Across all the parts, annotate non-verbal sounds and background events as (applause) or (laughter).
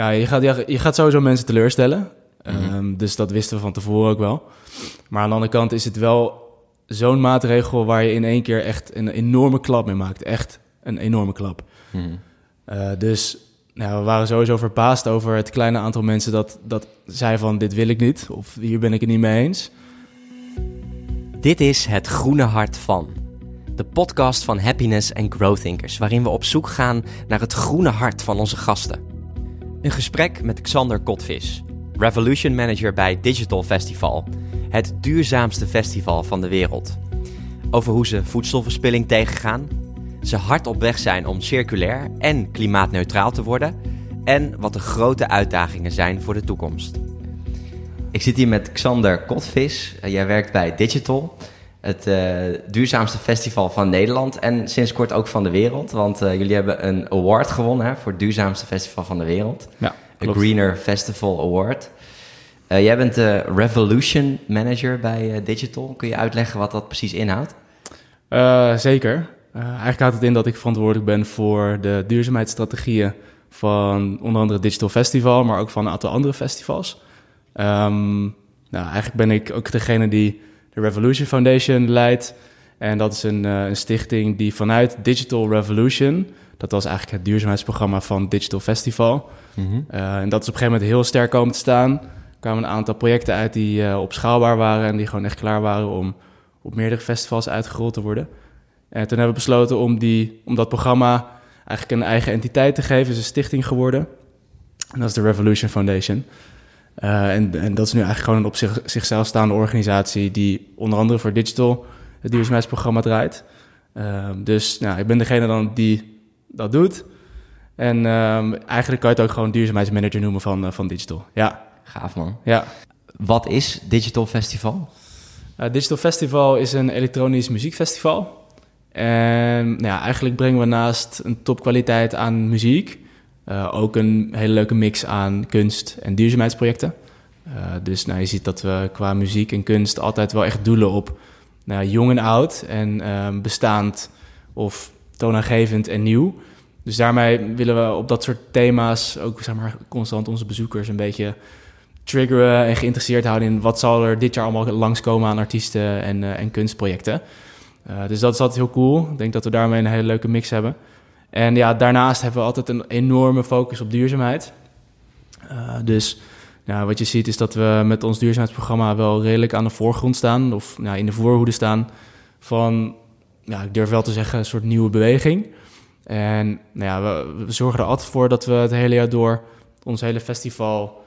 Ja, je gaat, je, je gaat sowieso mensen teleurstellen. Mhm. Ehm, dus dat wisten we van tevoren ook wel. Maar aan de andere kant is het wel zo'n maatregel waar je in één keer echt een enorme klap mee maakt. Echt een enorme klap. Mhm. Eh, dus nou, we waren sowieso verbaasd over het kleine aantal mensen dat, dat zei van dit wil ik niet. Of hier ben ik het niet mee eens. Dit is Het Groene Hart van. De podcast van Happiness en Growth Thinkers, waarin we op zoek gaan naar het groene hart van onze gasten. Een gesprek met Xander Kotvis, Revolution Manager bij Digital Festival, het duurzaamste festival van de wereld. Over hoe ze voedselverspilling tegengaan, ze hard op weg zijn om circulair en klimaatneutraal te worden en wat de grote uitdagingen zijn voor de toekomst. Ik zit hier met Xander Kotvis. Jij werkt bij Digital, het uh, duurzaamste festival van Nederland en sinds kort ook van de wereld. Want uh, jullie hebben een award gewonnen hè, voor het duurzaamste festival van de wereld. Ja, de Greener Festival Award. jij bent de Revolution Manager bij Digital. Kun je uitleggen wat dat precies inhoudt? zeker. eigenlijk houdt het in dat ik verantwoordelijk ben voor de duurzaamheidsstrategieën van onder andere Digital Festival, maar ook van een aantal andere festivals. Um, nou, eigenlijk ben ik ook degene die de Revolution Foundation leidt. En dat is een, uh, een, stichting die vanuit Digital Revolution, dat was eigenlijk het duurzaamheidsprogramma van Digital Festival. Mm -hmm. uh, en dat is op een gegeven moment heel sterk komen te staan. Er kwamen een aantal projecten uit die uh, opschaalbaar waren en die gewoon echt klaar waren om op meerdere festivals uitgerold te worden. En toen hebben we besloten om, die, om dat programma eigenlijk een eigen entiteit te geven. Het is een stichting geworden. En dat is de Revolution Foundation. Uh, en, en, dat is nu eigenlijk gewoon een op zich, zichzelf staande organisatie die onder andere voor digital het duurzaamheidsprogramma draait. Uh, dus nou, ik ben degene dan die dat doet. En um, eigenlijk kan je het ook gewoon duurzaamheidsmanager noemen van, uh, van digital. Ja. Gaaf man. Ja. Wat is Digital Festival? digital Festival is een elektronisch muziekfestival. En nou ja, eigenlijk brengen we naast een topkwaliteit aan muziek ook een hele leuke mix aan kunst en duurzaamheidsprojecten. Uh, dus nou, je ziet dat we qua muziek en kunst altijd wel echt doelen op nou, jong en oud en uh, bestaand of toonaangevend en nieuw. Dus daarmee willen we op dat soort thema's ook zeg maar, constant onze bezoekers een beetje triggeren en geïnteresseerd houden in wat zal er dit jaar allemaal langskomen aan artiesten en, uh, en kunstprojecten. dus dat is altijd heel cool. Ik denk dat we daarmee een hele leuke mix hebben. En ja, daarnaast hebben we altijd een enorme focus op duurzaamheid. Uh, dus wat je ziet is dat we met ons duurzaamheidsprogramma wel redelijk aan de voorgrond staan, of in de voorhoede staan van, ja, ik durf wel te zeggen, een soort nieuwe beweging. En nou we, we zorgen er altijd voor dat we het hele jaar door ons hele festival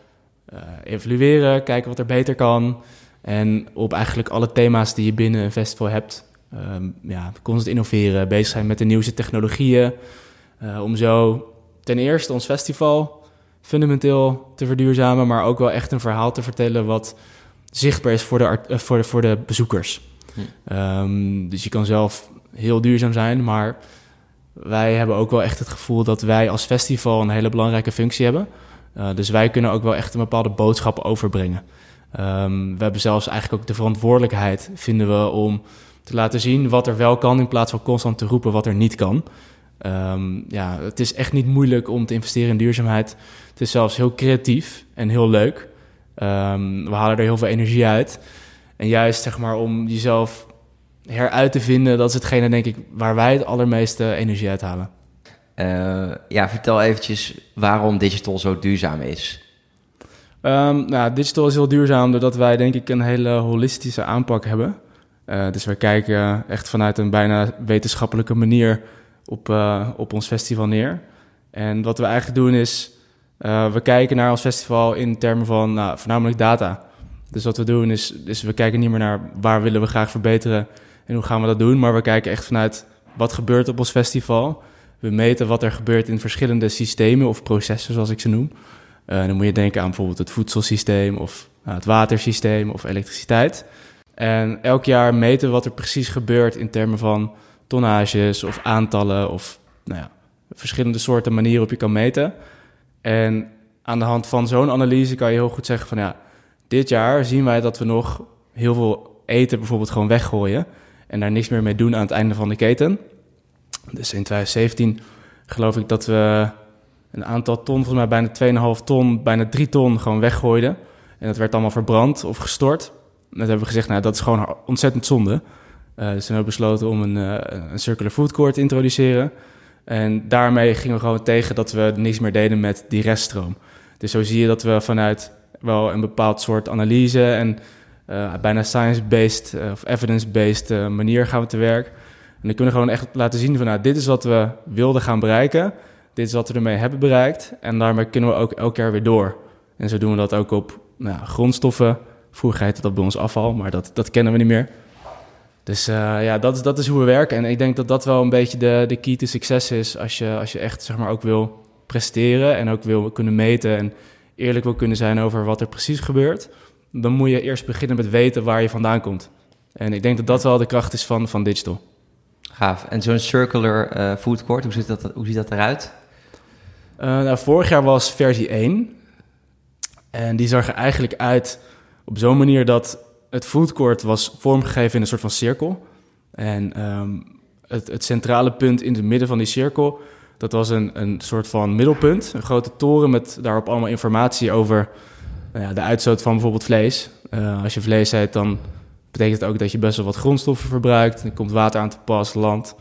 uh, evalueren, kijken wat er beter kan. En op eigenlijk alle thema's die je binnen een festival hebt, um, ja, constant innoveren, bezig zijn met de nieuwste technologieën. Uh, om zo ten eerste ons festival fundamenteel te verduurzamen, maar ook wel echt een verhaal te vertellen wat zichtbaar is voor de, uh, voor de, voor de bezoekers. Hm. Um, dus je kan zelf heel duurzaam zijn, maar wij hebben ook wel echt het gevoel dat wij als festival een hele belangrijke functie hebben. Uh, dus wij kunnen ook wel echt een bepaalde boodschap overbrengen. Um, we hebben zelfs eigenlijk ook de verantwoordelijkheid, vinden we, om te laten zien wat er wel kan in plaats van constant te roepen wat er niet kan. Um, ja, het is echt niet moeilijk om te investeren in duurzaamheid. Het is zelfs heel creatief en heel leuk. Um, we halen er heel veel energie uit. En juist zeg maar om jezelf heruit te vinden, dat is hetgene denk ik waar wij het allermeeste energie uit halen. Uh, ja, vertel eventjes waarom digital zo duurzaam is. Um, nou, digital is heel duurzaam doordat wij denk ik een hele holistische aanpak hebben. Uh, dus we kijken echt vanuit een bijna wetenschappelijke manier op, uh, op ons festival neer. En wat we eigenlijk doen is, uh, we kijken naar ons festival in termen van nou, voornamelijk data. Dus wat we doen is, is, we kijken niet meer naar waar willen we graag verbeteren en hoe gaan we dat doen, maar we kijken echt vanuit wat gebeurt op ons festival. We meten wat er gebeurt in verschillende systemen of processen, zoals ik ze noem. Dan moet je denken aan bijvoorbeeld het voedselsysteem of uh, het watersysteem of elektriciteit. En elk jaar meten wat er precies gebeurt in termen van tonnages of aantallen of nou ja, verschillende soorten manieren waarop je kan meten. En aan de hand van zo'n analyse kan je heel goed zeggen van ja, dit jaar zien wij dat we nog heel veel eten bijvoorbeeld gewoon weggooien en daar niks meer mee doen aan het einde van de keten. Dus in 2017 geloof ik dat we een aantal ton, volgens mij bijna 2,5 ton, bijna 3 ton gewoon weggooiden. En dat werd allemaal verbrand of gestort. Dat hebben we gezegd, nou, dat is gewoon ontzettend zonde. Uh, dus toen hebben we besloten om een, uh, een circular food court te introduceren. En daarmee gingen we gewoon tegen dat we niks meer deden met die reststroom. Dus zo zie je dat we vanuit wel een bepaald soort analyse en uh, bijna science-based of evidence-based manier gaan we te werk. En dan kunnen we gewoon echt laten zien van nou, dit is wat we wilden gaan bereiken. Dit is wat we ermee hebben bereikt. En daarmee kunnen we ook elk jaar weer door. En zo doen we dat ook op nou, grondstoffen. Vroeger heette dat bij ons afval, maar dat, dat kennen we niet meer. Dus uh, ja, dat is, dat is hoe we werken. En ik denk dat dat wel een beetje de, de key to succes is. Als je, als je echt zeg maar, ook wil presteren en ook wil kunnen meten en eerlijk wil kunnen zijn over wat er precies gebeurt. Dan moet je eerst beginnen met weten waar je vandaan komt. En ik denk dat dat wel de kracht is van, van digital. Gaaf. En zo'n circular uh, food court, hoe ziet dat, hoe ziet dat eruit? Uh, nou, vorig jaar was versie 1. En die zag er eigenlijk uit op zo'n manier dat het food court was vormgegeven in een soort van cirkel. En um, het, het, centrale punt in het midden van die cirkel, dat was een, een soort van middelpunt. Een grote toren met daarop allemaal informatie over nou ja, de uitstoot van bijvoorbeeld vlees. Uh, als je vlees eet, dan betekent het ook dat je best wel wat grondstoffen verbruikt. Er komt water aan te pas, land,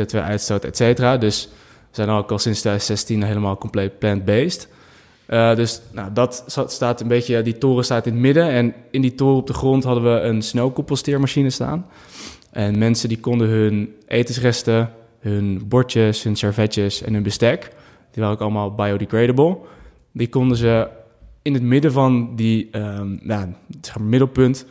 CO2-uitstoot, et cetera. Dus we zijn ook al sinds 2016 helemaal compleet plant-based. Uh, dus nou, dat staat een beetje, die toren staat in het midden. En in die toren op de grond hadden we een snelcomposteermachine staan. En mensen die konden hun etensresten, hun bordjes, hun servetjes en hun bestek, die waren ook allemaal biodegradable, die konden ze in het midden van die um, nou, zeg middelpunt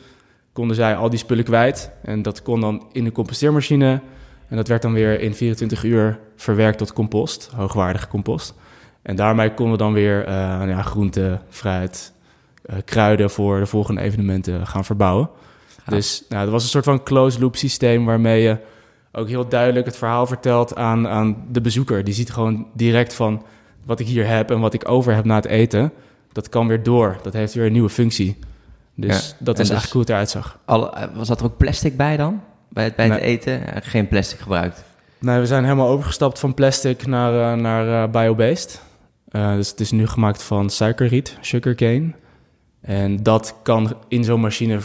konden zij al die spullen kwijt. En dat kon dan in de composteermachine. En dat werd dan weer in 24 uur verwerkt tot compost, hoogwaardige compost. En daarmee konden we dan weer uh, ja, groente, fruit, uh, kruiden voor de volgende evenementen gaan verbouwen. Dus nou, dat was een soort van closed loop systeem waarmee je ook heel duidelijk het verhaal vertelt aan, aan de bezoeker. Die ziet gewoon direct van wat ik hier heb en wat ik over heb na het eten. Dat kan weer door. Dat heeft weer een nieuwe functie. Dus ja. dat is dus eigenlijk hoe het eruit zag. Alle, was dat er ook plastic bij dan? Bij het, bij het eten? Geen plastic gebruikt? Nee, we zijn helemaal overgestapt van plastic naar, uh, naar uh, biobased. Uh, dus het is nu gemaakt van suikerriet, sugarcane. En dat kan in zo'n machine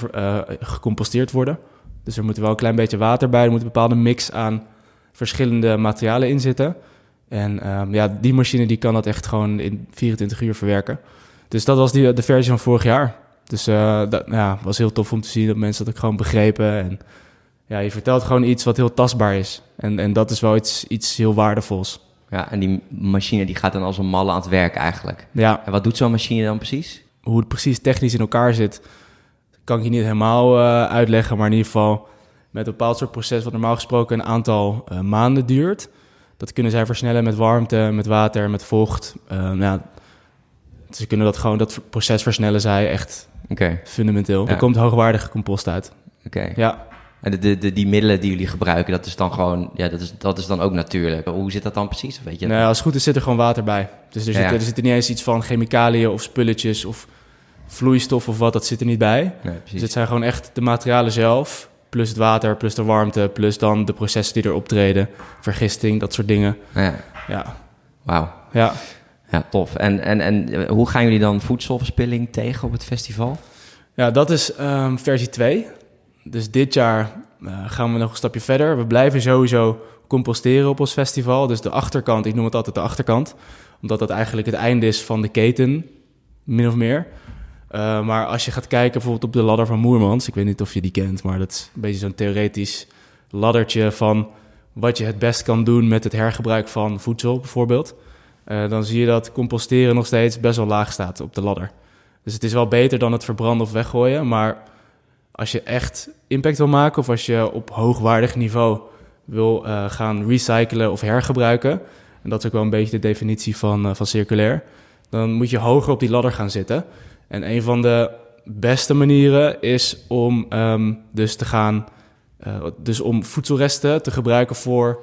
gecomposteerd worden. Dus er moet wel een klein beetje water bij. Er moet een bepaalde mix aan verschillende materialen in zitten. En um, ja, die machine die kan dat echt gewoon in 24 uur verwerken. Dus dat was die, de versie van vorig jaar. Dus uh, dat ja, was heel tof om te zien dat mensen dat ook gewoon begrepen. En ja, je vertelt gewoon iets wat heel tastbaar is. En, en dat is wel iets, iets heel waardevols. Ja, en die machine die gaat dan als een malle aan het werk eigenlijk. Ja. En wat doet zo'n machine dan precies? Hoe het precies technisch in elkaar zit, kan ik je niet helemaal uh, uitleggen. Maar in ieder geval met een bepaald soort proces wat normaal gesproken een aantal uh, maanden duurt. Dat kunnen zij versnellen met warmte, met water, met vocht. Uh, nou, ze kunnen dat gewoon, dat proces versnellen zij echt okay. fundamenteel. Ja. Er komt hoogwaardige compost uit. Oké. Okay. Ja. En de, de, de, die middelen die jullie gebruiken, dat is dan gewoon, ja, dat is, dat is dan ook natuurlijk. Hoe zit dat dan precies? Weet je nou, als het goed is, zit er gewoon water bij. Dus er, ja, zit, er zit er niet eens iets van chemicaliën of spulletjes of vloeistof of wat, dat zit er niet bij. Nee, dus het zijn gewoon echt de materialen zelf, plus het water, plus de warmte, plus dan de processen die er optreden, vergisting, dat soort dingen. Ja. ja. Wauw. Ja. Ja, tof. En, en, en hoe gaan jullie dan voedselverspilling tegen op het festival? Ja, dat is um, versie 2. Dus dit jaar uh, gaan we nog een stapje verder. We blijven sowieso composteren op ons festival. Dus de achterkant, ik noem het altijd de achterkant. Omdat dat eigenlijk het einde is van de keten, min of meer. Uh, maar als je gaat kijken bijvoorbeeld op de ladder van Moermans... ik weet niet of je die kent, maar dat is een beetje zo'n theoretisch laddertje... van wat je het best kan doen met het hergebruik van voedsel bijvoorbeeld... Uh, dan zie je dat composteren nog steeds best wel laag staat op de ladder. Dus het is wel beter dan het verbranden of weggooien. Maar als je echt impact wil maken of als je op hoogwaardig niveau wil uh, gaan recyclen of hergebruiken, en dat is ook wel een beetje de definitie van, uh, van circulair, dan moet je hoger op die ladder gaan zitten. En een van de beste manieren is om um, dus te gaan, uh, dus om voedselresten te gebruiken voor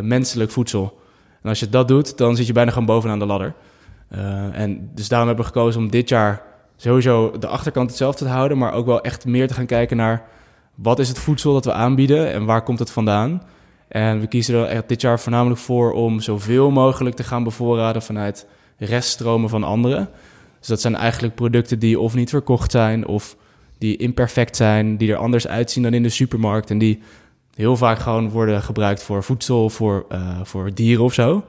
menselijk voedsel. En als je dat doet, dan zit je bijna gewoon bovenaan de ladder. En dus daarom hebben we gekozen om dit jaar sowieso de achterkant hetzelfde te houden, maar ook wel echt meer te gaan kijken naar wat is het voedsel dat we aanbieden en waar komt het vandaan. En we kiezen er dit jaar voornamelijk voor om zoveel mogelijk te gaan bevoorraden vanuit reststromen van anderen. Dus dat zijn eigenlijk producten die of niet verkocht zijn of die imperfect zijn, die er anders uitzien dan in de supermarkt en die heel vaak gewoon worden gebruikt voor voedsel, voor, uh, voor dieren of zo.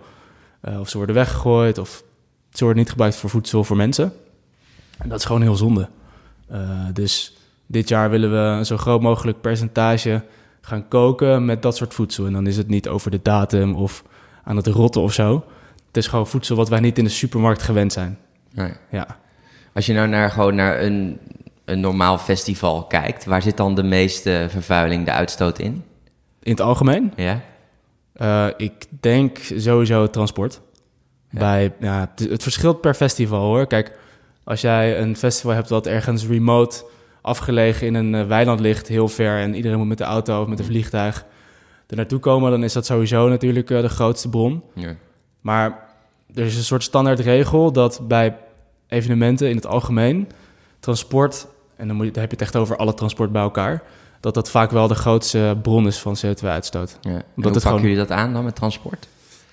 Uh, of ze worden weggegooid of ze worden niet gebruikt voor voedsel voor mensen. En dat is gewoon heel zonde. Uh, dus dit jaar willen we een zo groot mogelijk percentage gaan koken met dat soort voedsel. En dan is het niet over de datum of aan het rotten of zo. Het is gewoon voedsel wat wij niet in de supermarkt gewend zijn. Nee. Ja. Als je nou naar, gewoon naar een, een normaal festival kijkt, waar zit dan de meeste vervuiling, de uitstoot in? In het algemeen? Ja. Uh, ik denk sowieso het transport. Ja. Bij, ja, het, het, verschilt per festival hoor. Kijk, als jij een festival hebt dat ergens remote afgelegen in een uh, weiland ligt, heel ver, en iedereen moet met de auto of met een vliegtuig er naartoe komen, dan is dat sowieso natuurlijk uh, de grootste bron. Ja. Maar er is een soort standaardregel dat bij evenementen in het algemeen transport, en dan, moet je, dan heb je het echt over alle transport bij elkaar, dat dat vaak wel de grootste bron is van CO2-uitstoot. Ja. Omdat hoe pakken gewoon... jullie dat aan dan met transport?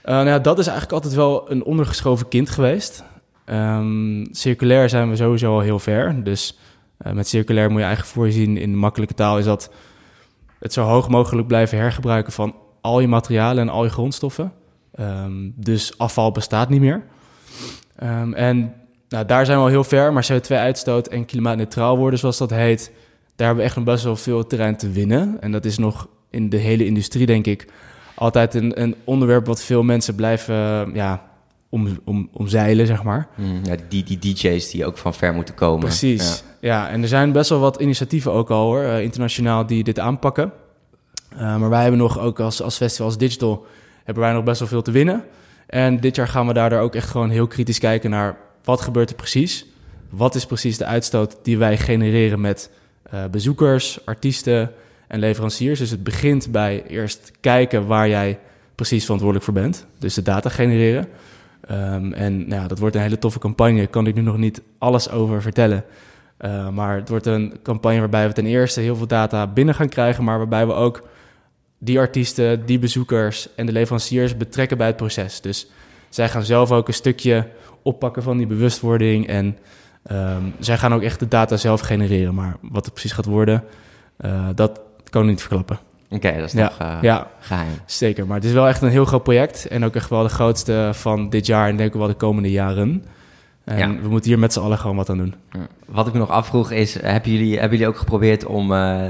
Uh, nou ja, dat is eigenlijk altijd wel een ondergeschoven kind geweest. Um, circulair zijn we sowieso al heel ver. Dus uh, met circulair moet je eigenlijk voorzien in makkelijke taal is dat het zo hoog mogelijk blijven hergebruiken van al je materialen en al je grondstoffen. Um, dus afval bestaat niet meer. Um, en nou, daar zijn we al heel ver, maar CO2-uitstoot en klimaatneutraal worden, zoals dat heet, daar hebben we echt nog best wel veel terrein te winnen. En dat is nog in de hele industrie, denk ik, altijd een, een onderwerp wat veel mensen blijven ja, om, om, omzeilen, zeg maar. Mm, ja, die, die DJ's die ook van ver moeten komen. Precies, ja. en er zijn best wel wat initiatieven ook al hoor, uh, internationaal die dit aanpakken. Uh, maar wij hebben nog ook als, als festival, als digital, hebben wij nog best wel veel te winnen. En dit jaar gaan we daardoor ook echt gewoon heel kritisch kijken naar wat gebeurt er precies. Wat is precies de uitstoot die wij genereren met uh, bezoekers, artiesten en leveranciers. Dus het begint bij eerst kijken waar jij precies verantwoordelijk voor bent. Dus de data genereren. Um, en nou dat wordt een hele toffe campagne. Kan ik nu nog niet alles over vertellen. Uh, maar het wordt een campagne waarbij we ten eerste heel veel data binnen gaan krijgen, maar waarbij we ook die artiesten, die bezoekers en de leveranciers betrekken bij het proces. Dus zij gaan zelf ook een stukje oppakken van die bewustwording en um, zij gaan ook echt de data zelf genereren. Maar wat het precies gaat worden, uh, dat kan ik niet verklappen. Oké, dat is nog ja, uh, ja, geheim. Zeker, maar het is wel echt een heel groot project. En ook echt wel de grootste van dit jaar en denk ik wel de komende jaren. En ja. we moeten hier met z'n allen gewoon wat aan doen. Wat ik me nog afvroeg is, hebben jullie, hebben jullie ook geprobeerd om uh,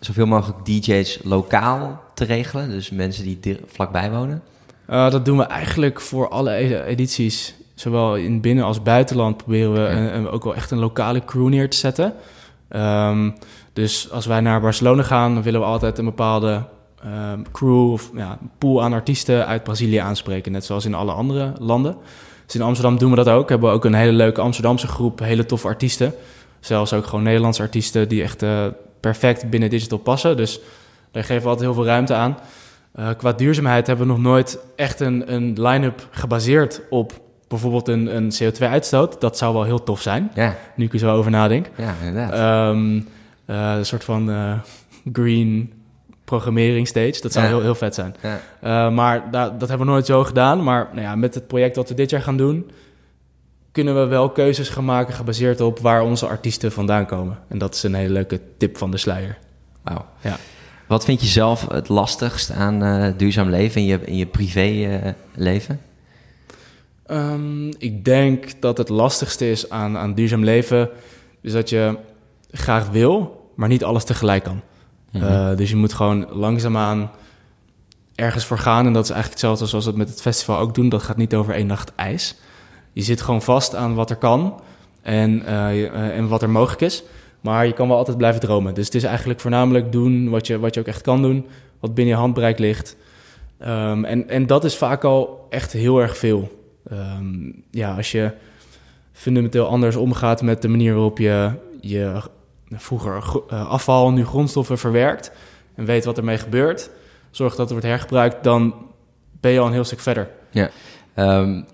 zoveel mogelijk DJ's lokaal te regelen? Dus mensen die vlakbij wonen? Uh, dat doen we eigenlijk voor alle e-, edities. Zowel in binnen- als buitenland proberen we een, een, ook wel echt een lokale crew neer te zetten. Um, dus als wij naar Barcelona gaan, dan willen we altijd een bepaalde um, crew of ja, pool aan artiesten uit Brazilië aanspreken. Net zoals in alle andere landen. Dus in Amsterdam doen we dat ook. Hebben we ook een hele leuke Amsterdamse groep, hele toffe artiesten. Zelfs ook gewoon Nederlandse artiesten die echt uh, perfect binnen digital passen. Dus daar geven we altijd heel veel ruimte aan. Uh, qua duurzaamheid hebben we nog nooit echt een, een line-up gebaseerd op bijvoorbeeld een, een CO2-uitstoot. Dat zou wel heel tof zijn, ja. nu ik er zo over nadenk. Ja, inderdaad. Um, uh, een soort van uh, green programmering stage. Dat zou ja. heel, heel vet zijn. Ja. Uh, maar da dat hebben we nooit zo gedaan. Maar nou ja, met het project dat we dit jaar gaan doen... kunnen we wel keuzes gaan maken gebaseerd op waar onze artiesten vandaan komen. En dat is een hele leuke tip van de sluier. Wauw. Ja. Wat vind je zelf het lastigst aan duurzaam leven in je, in je privéleven? Um, ik denk dat het lastigste is aan, aan duurzaam leven... is dat je graag wil, maar niet alles tegelijk kan. Mm -hmm. uh, dus je moet gewoon langzaamaan ergens voor gaan. En dat is eigenlijk hetzelfde zoals we het met het festival ook doen. Dat gaat niet over één nacht ijs. Je zit gewoon vast aan wat er kan en, uh, en wat er mogelijk is. Maar je kan wel altijd blijven dromen. Dus het is eigenlijk voornamelijk doen wat je, wat je ook echt kan doen. Wat binnen je handbereik ligt. Um, en, en dat is vaak al echt heel erg veel. Um, ja, als je fundamenteel anders omgaat met de manier waarop je je vroeger uh, afval, nu grondstoffen verwerkt en weet wat ermee gebeurt, zorgt dat het wordt hergebruikt, dan ben je al een heel stuk verder. Ja, um,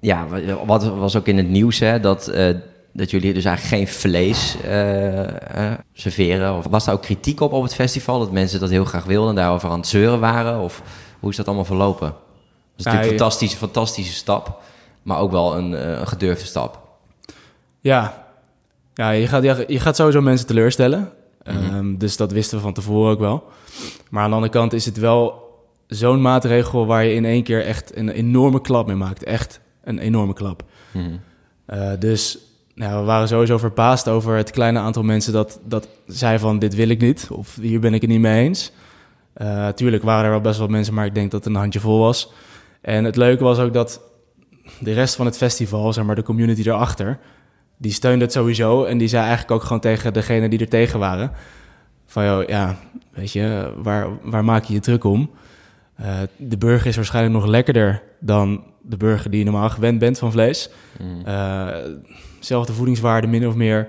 ja wat was ook in het nieuws, hè, dat, uh, dat jullie dus eigenlijk geen vlees uh, serveren. Of was daar ook kritiek op op het festival, dat mensen dat heel graag wilden en daarover aan het zeuren waren? Of hoe is dat allemaal verlopen? Dat is natuurlijk een fantastische, fantastische stap. maar ook wel een, eh, een gedurfde stap. Ja, ja je, gaat, je, gaat sowieso mensen teleurstellen. Ehm, dus dat wisten we van tevoren ook wel. Maar aan de andere kant is het wel zo'n maatregel waar je in één keer echt een enorme klap mee maakt. Echt een enorme klap. Eh, dus nou, we waren sowieso verbaasd over het kleine aantal mensen dat, dat zei van dit wil ik niet. Of hier ben ik het niet mee eens. Uh, tuurlijk waren er wel best wel mensen, maar ik denk dat het een handje vol was. En het leuke was ook dat de rest van het festival, zeg maar de community erachter, die steunde het sowieso. En die zei eigenlijk ook gewoon tegen degene die er tegen waren: van joh, ja, weet je, waar, waar maak je je druk om? Uh, de burger is waarschijnlijk nog lekkerder dan de burger die je normaal gewend bent van vlees. Mm. Uh, zelfde voedingswaarde, min of meer.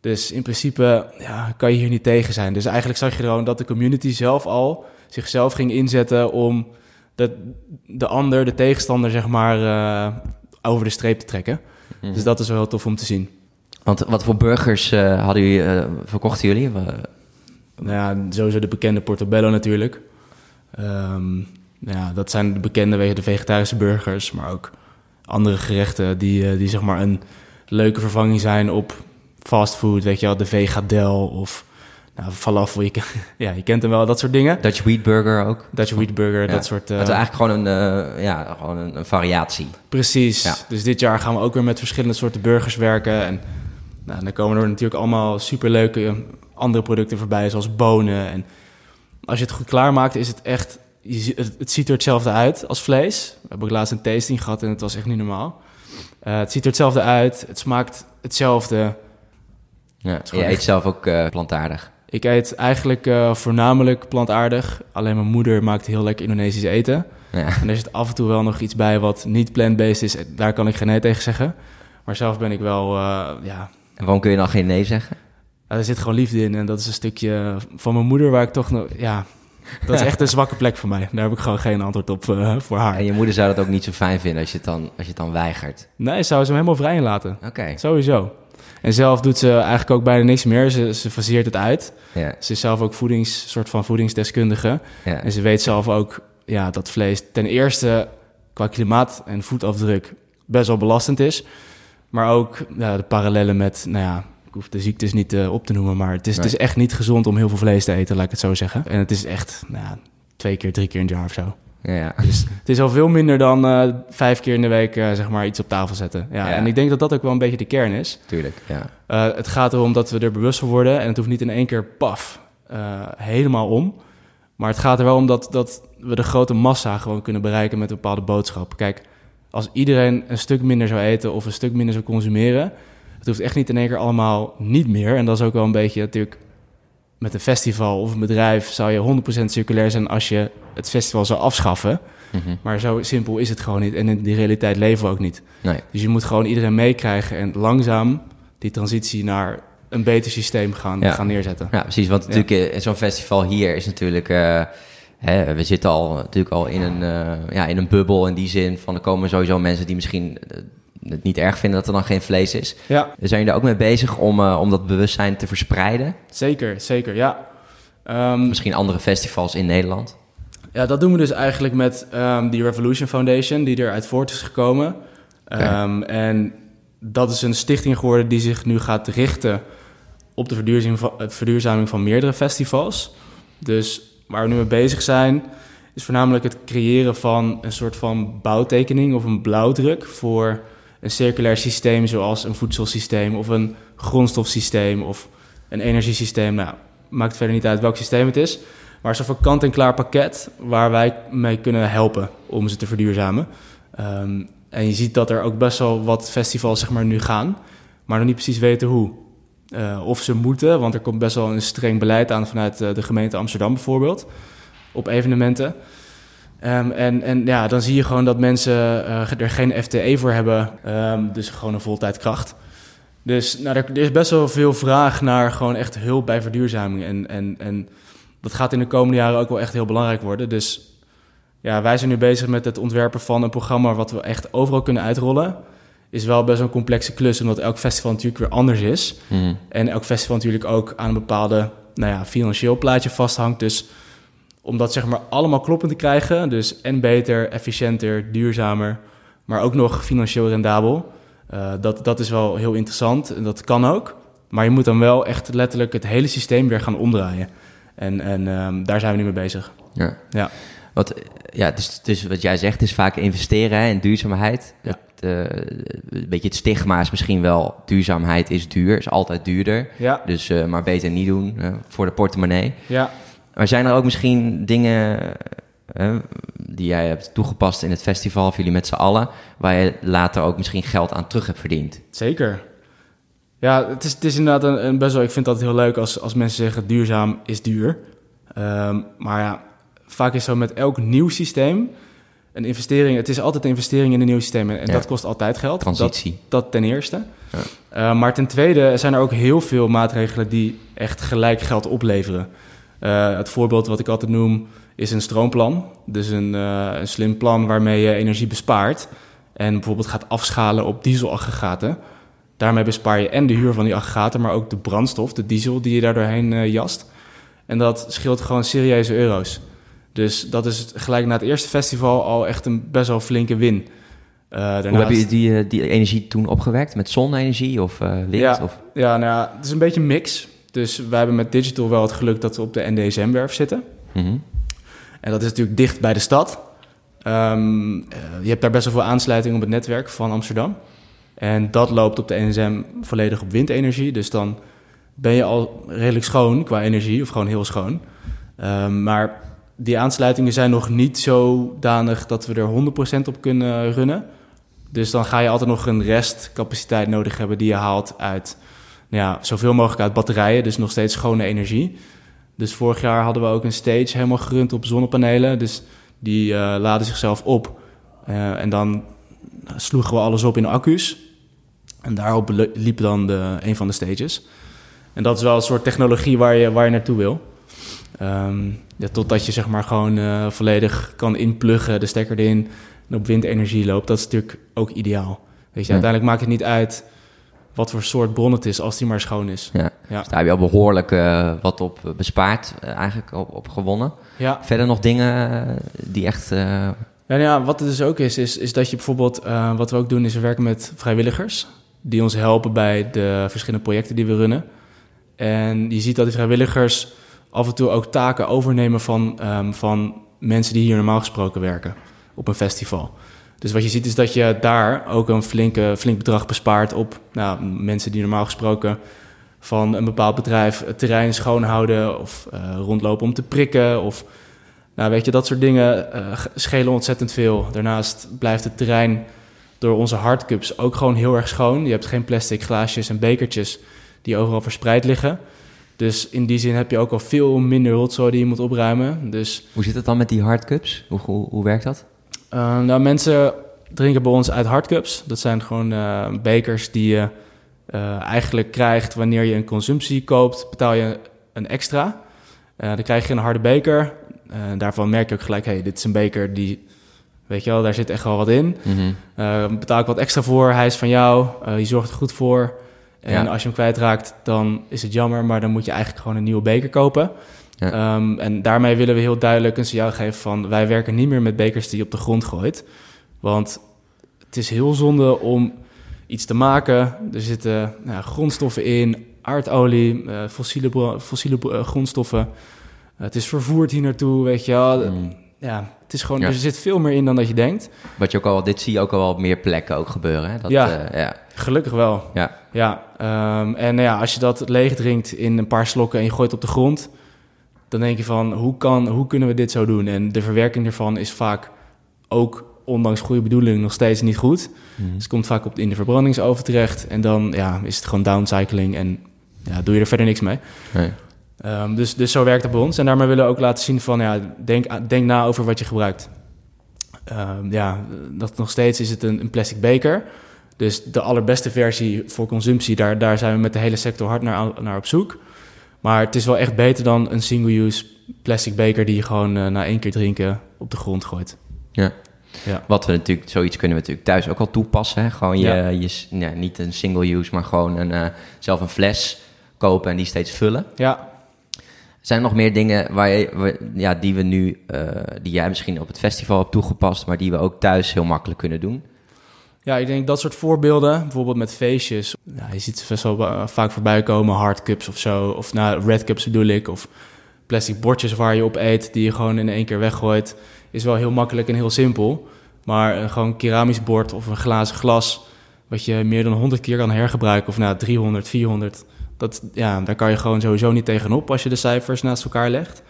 Dus in principe ja, kan je hier niet tegen zijn. Dus eigenlijk zag je gewoon dat de community zelf al zichzelf ging inzetten om de, de ander, de tegenstander, zeg maar, uh, over de streep te trekken. Mhm. Dus dat is wel heel tof om te zien. Want wat voor burgers uh, hadden jullie, uh, verkochten jullie? Nou ja, sowieso de bekende Portobello natuurlijk. Um, nou ja, dat zijn de bekende wegen de vegetarische burgers, maar ook andere gerechten die, die zeg maar een leuke vervanging zijn op fastfood, weet je wel, de Vegadel of nou, falafel, je, (laughs) ja, je kent hem wel, dat soort dingen. Dutch Wheat Burger ook. Dutch Wheat Burger, dat soort... Uh, het is eigenlijk gewoon een, uh, ja, gewoon een, een variatie. Precies. Ja. Dus dit jaar gaan we ook weer met verschillende soorten burgers werken. En nou, dan komen er natuurlijk allemaal superleuke andere producten voorbij, zoals bonen. En als je het goed klaarmaakt, is het echt... Je, het, het, ziet er hetzelfde uit als vlees. We hebben ook laatst een tasting gehad en het was echt niet normaal. Uh, het ziet er hetzelfde uit, het smaakt hetzelfde. Ja, je eet zelf ook plantaardig? Ik eet eigenlijk uh, voornamelijk plantaardig. Alleen mijn moeder maakt heel lekker Indonesisch eten. Ja. En er zit af en toe wel nog iets bij wat niet plant-based is. Daar kan ik geen nee tegen zeggen. Maar zelf ben ik wel, uh, ja... En waarom kun je dan geen nee zeggen? er zit gewoon liefde in. En dat is een stukje van mijn moeder waar ik toch nog... Ja, dat is echt een zwakke plek voor mij. Daar heb ik gewoon geen antwoord op uh, voor haar. En je moeder zou dat ook niet zo fijn vinden als je het dan, als je het dan weigert? Nee, zou ze hem helemaal vrij laten. Oké. Sowieso. En zelf doet ze eigenlijk ook bijna niks meer. Ze, ze faseert het uit. Ja. Ze is zelf ook voedings, soort van voedingsdeskundige. Ja. En ze weet zelf ook ja, dat vlees ten eerste qua klimaat en voetafdruk best wel belastend is. Maar ook ja, de parallellen met, nou ja, ik hoef de ziektes niet uh, op te noemen, maar het is, het is echt niet gezond om heel veel vlees te eten, laat ik het zo zeggen. En het is echt nou ja, twee keer, drie keer in het jaar of zo. Ja, Dus het is al veel minder dan uh, vijf keer in de week uh, zeg maar iets op tafel zetten. Ja, ja, En ik denk dat dat ook wel een beetje de kern is. Tuurlijk, ja. Uh, het gaat erom dat we er bewust van worden. En het hoeft niet in één keer paf helemaal om. Maar het gaat er wel om dat, dat we de grote massa gewoon kunnen bereiken met een bepaalde boodschap. Kijk, als iedereen een stuk minder zou eten of een stuk minder zou consumeren... het hoeft echt niet in één keer allemaal niet meer. En dat is ook wel een beetje natuurlijk met een festival of een bedrijf zou je 100% circulair zijn als je het festival zou afschaffen. Mm-hmm. Maar zo simpel is het gewoon niet. En in die realiteit leven we ook niet. Nee. Dus je moet gewoon iedereen meekrijgen en langzaam die transitie naar een beter systeem gaan, ja. gaan neerzetten. Ja, precies. Want natuurlijk, ja. zo'n festival hier is natuurlijk. Uh, hè, we zitten al natuurlijk al in een, uh, ja, in een bubbel in die zin van er komen sowieso mensen die misschien. Uh, het niet erg vinden dat er dan geen vlees is. Ja. Zijn jullie er ook mee bezig om, uh, om dat bewustzijn te verspreiden? Zeker, zeker, ja. Um, Misschien andere festivals in Nederland? Ja, dat doen we dus eigenlijk met um, die Revolution Foundation, die eruit voort is gekomen. Okay. Um, en dat is een stichting geworden die zich nu gaat richten op de verduurzaming van, verduurzaming van meerdere festivals. Dus waar we nu mee bezig zijn, is voornamelijk het creëren van een soort van bouwtekening of een blauwdruk voor een circulair systeem zoals een voedselsysteem of een grondstofsysteem of een energiesysteem. Nou, maakt verder niet uit welk systeem het is. Maar zo'n kant-en-klaar pakket waar wij mee kunnen helpen om ze te verduurzamen. Um, en je ziet dat er ook best wel wat festivals zeg maar, nu gaan, maar nog niet precies weten hoe. Uh, of ze moeten, want er komt best wel een streng beleid aan vanuit uh, de gemeente Amsterdam bijvoorbeeld, op evenementen. Um, en, en ja, dan zie je gewoon dat mensen uh, er geen FTE voor hebben, um, dus gewoon een voltijdkracht. Dus nou, er, er, is best wel veel vraag naar gewoon echt hulp bij verduurzaming. En, en, en dat gaat in de komende jaren ook wel echt heel belangrijk worden. Dus ja, wij zijn nu bezig met het ontwerpen van een programma wat we echt overal kunnen uitrollen. Is wel best een complexe klus, omdat elk festival natuurlijk weer anders is. Mm. En elk festival natuurlijk ook aan een bepaalde nou ja, financieel plaatje vasthangt. Dus om dat zeg maar allemaal kloppend te krijgen, dus en beter, efficiënter, duurzamer, maar ook nog financieel rendabel. Uh, dat, dat is wel heel interessant en dat kan ook. Maar je moet dan wel echt letterlijk het hele systeem weer gaan omdraaien. En, en um, daar zijn we nu mee bezig. Ja. ja. Wat, ja, dus, dus wat jij zegt is vaak investeren hè, in duurzaamheid. Ja. Het, uh, een beetje het stigma is misschien wel duurzaamheid is duur, is altijd duurder. Ja. Dus uh, maar beter niet doen voor de portemonnee. Ja. Maar zijn er ook misschien dingen die jij hebt toegepast in het festival, of jullie met z'n allen, waar je later ook misschien geld aan terug hebt verdiend? Zeker. Ja, het is, het is inderdaad een, een best wel. Ik vind dat heel leuk als, als mensen zeggen duurzaam is duur. Um, maar ja, vaak is zo met elk nieuw systeem een investering. Het is altijd een investering in een nieuw systeem en, dat kost altijd geld. Transitie. Dat, dat ten eerste. Ja. Uh, maar ten tweede zijn er ook heel veel maatregelen die echt gelijk geld opleveren. Uh, het voorbeeld wat ik altijd noem is een stroomplan. Dus een, uh, een slim plan waarmee je energie bespaart. En bijvoorbeeld gaat afschalen op dieselaggregaten. Daarmee bespaar je en de huur van die aggregaten, maar ook de brandstof, de diesel die je daar doorheen uh, jast. En dat scheelt gewoon serieuze euro's. Dus dat is gelijk na het eerste festival al echt een best wel flinke win. Uh, Hoe heb je die, die energie toen opgewekt? Met zonne-energie of uh, wind? Ja, of? ja, nou ja, het is een beetje een mix. Dus wij hebben met Digital wel het geluk dat we op de NDSM-werf zitten. Mm -hmm. En dat is natuurlijk dicht bij de stad. Um, je hebt daar best wel veel aansluiting op het netwerk van Amsterdam. En dat loopt op de NSM volledig op windenergie. Dus dan ben je al redelijk schoon qua energie, of gewoon heel schoon. Um, maar die aansluitingen zijn nog niet zodanig dat we er 100% op kunnen runnen. Dus dan ga je altijd nog een restcapaciteit nodig hebben die je haalt uit ja, zoveel mogelijk uit batterijen, dus nog steeds schone energie. Dus vorig jaar hadden we ook een stage helemaal gerund op zonnepanelen. Dus die uh, laden zichzelf op. Uh, en dan sloegen we alles op in accu's. En daarop liep dan de, een van de stages. En dat is wel een soort technologie waar je, waar je naartoe wil. Um, ja, totdat je zeg maar gewoon uh, volledig kan inpluggen, de stekker erin en op windenergie loopt. Dat is natuurlijk ook ideaal. Weet je, ja. uiteindelijk maakt het niet uit wat voor soort bron het is, als die maar schoon is. Ja, ja. Dus daar heb je al behoorlijk uh, wat op bespaard, uh, eigenlijk op, op, gewonnen. Ja. Verder nog dingen die echt... Ja, nou ja, wat het dus ook is, is, is dat je bijvoorbeeld... wat we ook doen, is we werken met vrijwilligers... die ons helpen bij de verschillende projecten die we runnen. En je ziet dat die vrijwilligers af en toe ook taken overnemen van, um, van mensen die hier normaal gesproken werken op een festival. Dus wat je ziet is dat je daar ook een flinke, flink bedrag bespaart op nou, mensen die normaal gesproken van een bepaald bedrijf het terrein schoonhouden of uh, rondlopen om te prikken. Of nou, weet je, dat soort dingen uh, schelen ontzettend veel. Daarnaast blijft het terrein door onze hardcups ook gewoon heel erg schoon. Je hebt geen plastic glaasjes en bekertjes die overal verspreid liggen. Dus in die zin heb je ook al veel minder rotzooi die je moet opruimen. Dus, hoe zit het dan met die hardcups? Hoe, hoe, hoe werkt dat? Uh, nou, mensen drinken bij ons uit hardcups. Dat zijn gewoon uh, bekers die je uh, eigenlijk krijgt wanneer je een consumptie koopt. Betaal je een extra. dan krijg je een harde beker. daarvan merk je ook gelijk, hey, dit is een beker die... Weet je wel, daar zit echt wel wat in. Mm -hmm. betaal ik wat extra voor, hij is van jou, je zorgt er goed voor. En als je hem kwijtraakt, dan is het jammer, maar dan moet je eigenlijk gewoon een nieuwe beker kopen. Ja. Um, en daarmee willen we heel duidelijk een signaal geven van... wij werken niet meer met bekers die je op de grond gooit. Want het is heel zonde om iets te maken. Er zitten nou, grondstoffen in, aardolie, uh, fossiele, fossiele uh, grondstoffen. Uh, het is vervoerd hier naartoe, weet je wel. Mm. Ja, het is gewoon, er zit veel meer in dan dat je denkt. Wat je ook al, dit zie je ook al op meer plekken ook gebeuren. Hè? Dat, ja, ja, gelukkig wel. Ja. Ja, um, en nou ja, als je dat leeg drinkt in een paar slokken en je gooit op de grond, dan denk je van hoe, kan, hoe kunnen we dit zo doen? En de verwerking ervan is vaak ook, ondanks goede bedoelingen, nog steeds niet goed. Mm. Dus het komt vaak op, in de verbrandingsoven terecht en dan ja, is het gewoon downcycling en ja, doe je er verder niks mee. Nee. Um, dus, dus zo werkt het bij ons. En daarmee willen we ook laten zien van ja, denk, denk na over wat je gebruikt. Um, ja, dat nog steeds is het een, een plastic beker. Dus de allerbeste versie voor consumptie, daar, daar zijn we met de hele sector hard naar, naar op zoek. Maar het is wel echt beter dan een single-use plastic beker die je gewoon uh, na één keer drinken op de grond gooit. Ja. ja. Wat we natuurlijk, zoiets kunnen we natuurlijk thuis ook al toepassen. Hè? Gewoon je, ja. je niet een single-use, maar gewoon een, uh, zelf een fles kopen en die steeds vullen. Ja. Zijn er nog meer dingen waar je, ja, die we nu, uh, die jij misschien op het festival hebt toegepast, maar die we ook thuis heel makkelijk kunnen doen? Ja, ik denk dat soort voorbeelden, bijvoorbeeld met feestjes. Je ziet ze best wel eh, vaak voorbij komen, hardcups of zo. Of red cups bedoel ik. Of plastic bordjes waar je op eet, die je gewoon in één keer weggooit. Is wel heel makkelijk en heel simpel. Maar uh, gewoon keramisch bord of een glazen glas, wat je meer dan 100 keer kan hergebruiken, of nou 300, 400, dat, ja, daar kan je gewoon sowieso niet tegenop als je de cijfers naast elkaar legt.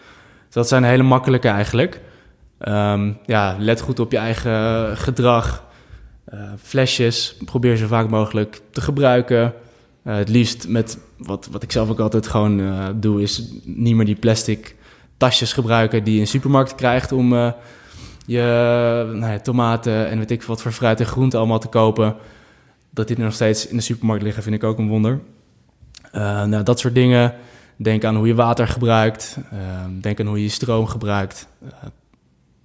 Dus dat zijn hele makkelijke eigenlijk. Um, ja, let goed op je eigen gedrag. Uh, flesjes, probeer zo vaak mogelijk te gebruiken. Uh, het liefst met, wat, wat ik zelf ook altijd gewoon uh, doe, is niet meer die plastic tasjes gebruiken die je in supermarkt krijgt om je nou tomaten en weet ik wat voor fruit en groenten allemaal te kopen. Dat die nog steeds in de supermarkt liggen, vind ik ook een wonder. nou, dat soort dingen. Denk aan hoe je water gebruikt. denk aan hoe je stroom gebruikt.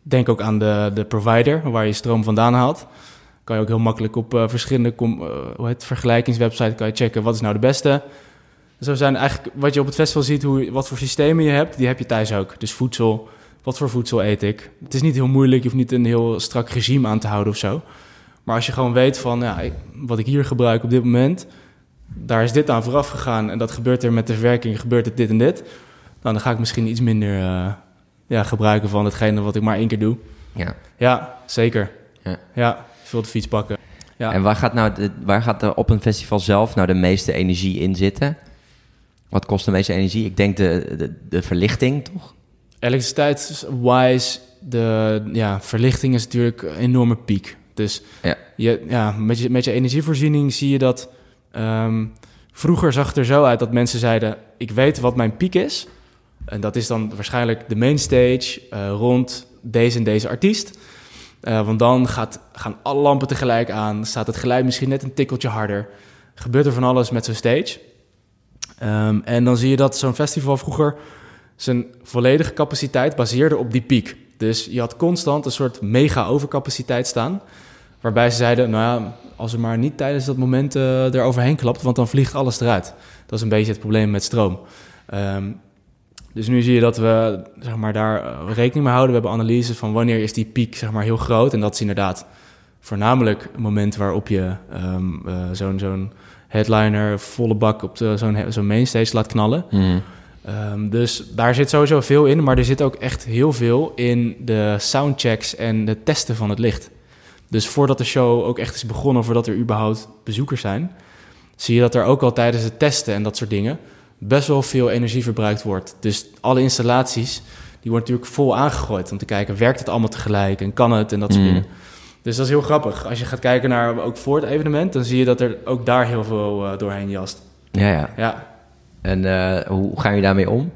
Denk ook aan de, de provider waar je stroom vandaan haalt. Kan je ook heel makkelijk op uh, verschillende uh, hoe heet, vergelijkingswebsites kan je checken wat is nou de beste. Zo zijn eigenlijk wat je op het festival ziet, hoe, wat voor systemen je hebt, die heb je thuis ook. Dus voedsel, wat voor voedsel eet ik. Het is niet heel moeilijk, je hoeft niet een heel strak regime aan te houden of zo. Maar als je gewoon weet van ja, wat ik hier gebruik op dit moment, daar is dit aan vooraf gegaan en dat gebeurt er met de verwerking, gebeurt het dit en dit. Nou, dan ga ik misschien iets minder uh, ja, gebruiken van hetgene wat ik maar één keer doe. Ja, ja zeker. Ja. ja, veel de fiets pakken. Ja. En waar gaat, nou de, waar gaat er op een festival zelf nou de meeste energie in zitten? Wat kost de meeste energie? Ik denk de, de, de verlichting, toch? Elektriciteitswise, de ja, verlichting is natuurlijk een enorme piek. Dus ja. Je, ja, met, je, met je energievoorziening zie je dat... Um, vroeger zag het er zo uit dat mensen zeiden... ik weet wat mijn piek is... En dat is dan waarschijnlijk de mainstage uh, rond deze en deze artiest. Uh, want dan gaat, gaan alle lampen tegelijk aan. Staat het geluid misschien net een tikkeltje harder. Gebeurt er van alles met zo'n stage. Um, en dan zie je dat zo'n festival vroeger zijn volledige capaciteit baseerde op die piek. Dus je had constant een soort mega overcapaciteit staan. Waarbij ze zeiden, nou ja, als er maar niet tijdens dat moment uh, er overheen klapt, want dan vliegt alles eruit. Dat is een beetje het probleem met stroom. Um, dus nu zie je dat we zeg maar, daar eh, rekening mee houden. We hebben analyses van wanneer is die piek zeg maar, heel groot. En dat is inderdaad voornamelijk het moment waarop je um, uh, zo'n zo'n headliner volle bak op zo'n zo'n mainstage laat knallen. Mm. Um, dus daar zit sowieso veel in, maar er zit ook echt heel veel in de soundchecks en de testen van het licht. Dus voordat de show ook echt is begonnen, voordat er überhaupt bezoekers zijn, zie je dat er ook al tijdens het testen en dat soort dingen best wel veel energie verbruikt wordt. Dus alle installaties, die worden natuurlijk vol aangegooid om te kijken, werkt het allemaal tegelijk en kan het en dat soort mm. dingen. Dus dat is heel grappig. Als je gaat kijken naar ook voor het evenement, dan zie je dat er ook daar heel veel uh, doorheen jast. Ja, ja. ja. En uh, hoe ga je daarmee om?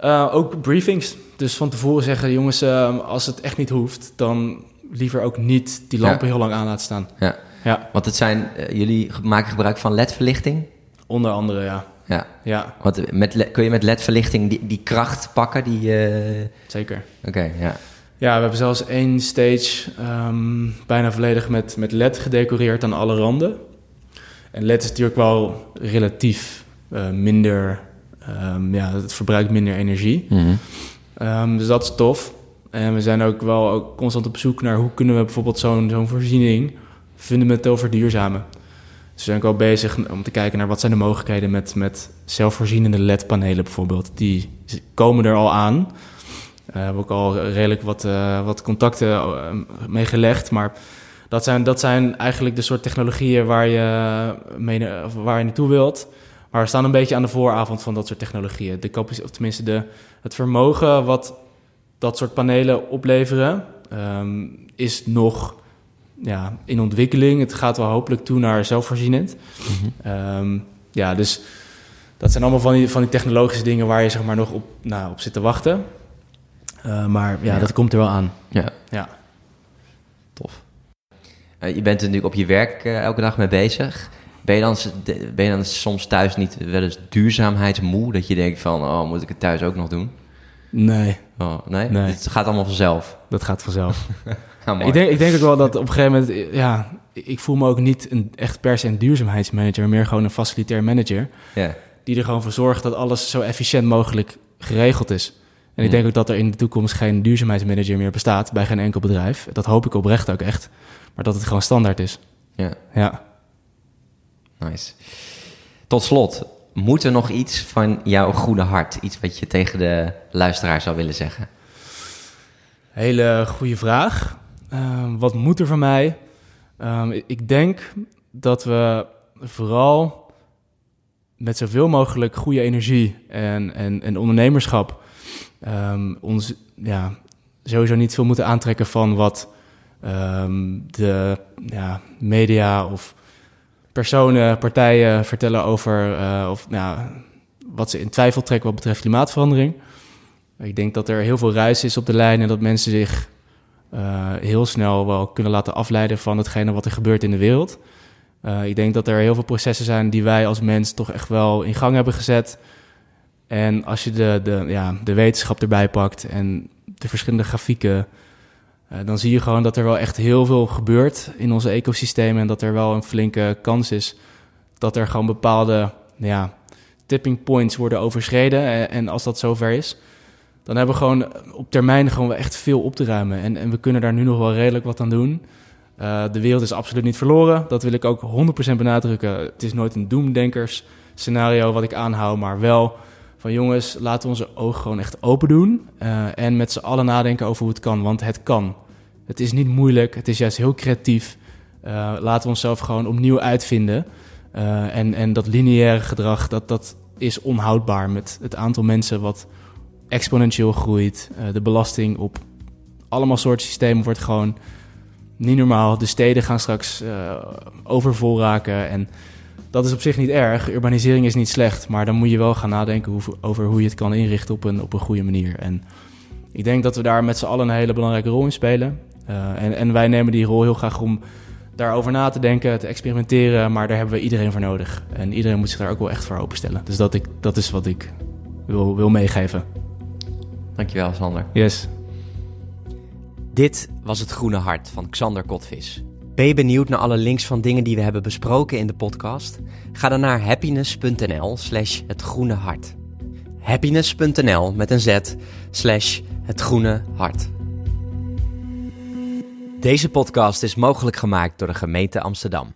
Uh, ook briefings. Dus van tevoren zeggen, jongens, als het echt niet hoeft, dan liever ook niet die lampen heel lang aan laten staan. Ja. ja. Want het zijn, jullie maken gebruik van LED-verlichting? Onder andere, ja. Ja. ja. Want met, kun je met LED-verlichting die, die kracht pakken? Die, uh... Zeker. Oké, ja. Ja, we hebben zelfs één stage um, bijna volledig met, met LED gedecoreerd aan alle randen. En LED is natuurlijk wel relatief uh, minder, um, ja, het verbruikt minder energie. Mm -hmm. um, dus dat is tof. En we zijn ook wel ook constant op zoek naar hoe kunnen we bijvoorbeeld zo'n zo'n voorziening fundamenteel verduurzamen. Dus we zijn ook al bezig om te kijken naar wat zijn de mogelijkheden met, met zelfvoorzienende LED-panelen bijvoorbeeld. Die komen er al aan. Uh, we hebben ook al redelijk wat, uh, wat contacten uh, mee gelegd. Maar dat zijn, dat zijn eigenlijk de soort technologieën waar je, mee, waar je naartoe wilt. Maar we staan een beetje aan de vooravond van dat soort technologieën. De of tenminste de, het vermogen wat dat soort panelen opleveren, um, is nog ja, in ontwikkeling. Het gaat wel hopelijk toe naar zelfvoorzienend. Mm ja, dus dat zijn allemaal van die, van die technologische dingen waar je zeg maar nog op, nou, op zit te wachten. Uh, maar ja, ja, dat komt er wel aan. Ja. ja. Tof. Uh, je bent er natuurlijk op je werk uh, elke dag mee bezig. Ben je, dan, ben je dan soms thuis niet wel eens duurzaamheidsmoe? Dat je denkt van, oh, moet ik het thuis ook nog doen? Nee. Oh, nee? nee? Het gaat allemaal vanzelf? Dat gaat vanzelf. (laughs) ik, denk, ik denk ook wel dat op een gegeven moment, ja, ik voel me ook niet een, echt per se een duurzaamheidsmanager, meer gewoon een facilitair manager. Yeah. Die er gewoon voor zorgt dat alles zo efficiënt mogelijk geregeld is. En ik denk ook dat er in de toekomst geen duurzaamheidsmanager meer bestaat bij geen enkel bedrijf. Dat hoop ik oprecht ook echt. Maar dat het gewoon standaard is. Ja, Ja. nice. Tot slot, moet er nog iets van jouw goede hart? Iets wat je tegen de luisteraar zou willen zeggen? Hele goede vraag. Ehm, wat moet er van mij? Ehm, ik- denk dat we vooral met zoveel mogelijk goede energie en, en, en ondernemerschap ehm, ons ja, sowieso niet veel moeten aantrekken van wat de ja, media of personen, partijen vertellen over eh, of ja, wat ze in twijfel trekken wat betreft klimaatverandering. Ik denk dat er heel veel ruis is op de lijn en dat mensen zich eh, heel snel wel kunnen laten afleiden van hetgene wat er gebeurt in de wereld. Eh, ik denk dat er heel veel processen zijn die wij als mens toch echt wel in gang hebben gezet. En als je de, de, ja, de wetenschap erbij pakt en de verschillende grafieken, eh, dan zie je gewoon dat er wel echt heel veel gebeurt in onze ecosystemen. En dat er wel een flinke kans is dat er gewoon bepaalde ja, tipping points worden overschreden. En, en als dat zover is, dan hebben we gewoon op termijn gewoon echt veel op te ruimen. En, en we kunnen daar nu nog wel redelijk wat aan doen. Eh, de wereld is absoluut niet verloren. Dat wil ik ook 100% benadrukken. Het is nooit een doemdenkers scenario wat ik aanhoud, maar wel van jongens, laten we onze ogen gewoon echt open doen. eh, en met z'n allen nadenken over hoe het kan, want het kan. Het is niet moeilijk, het is juist heel creatief. Eh, laten we onszelf gewoon opnieuw uitvinden. En, en dat lineaire gedrag, dat, dat is onhoudbaar met het aantal mensen wat exponentieel groeit. Eh, de belasting op allemaal soorten systemen wordt gewoon niet normaal. De steden gaan straks eh, overvol raken. En dat is op zich niet erg. Urbanisering is niet slecht. Maar dan moet je wel gaan nadenken over hoe je het kan inrichten op een, op een goede manier. En ik denk dat we daar met z'n allen een hele belangrijke rol in spelen. Eh, en, en wij nemen die rol heel graag om daarover na te denken, te experimenteren. Maar daar hebben we iedereen voor nodig. En iedereen moet zich daar ook wel echt voor openstellen. Dus dat, ik, dat is wat ik wil, wil meegeven. Dankjewel, Sander. Yes. Dit was het Groene Hart van Xander Kotvis. Ben je benieuwd naar alle links van dingen die we hebben besproken in de podcast? Ga dan naar happiness.nl slash het groene hart. Happiness.nl met een z slash het groene hart. Deze podcast is mogelijk gemaakt door de gemeente Amsterdam.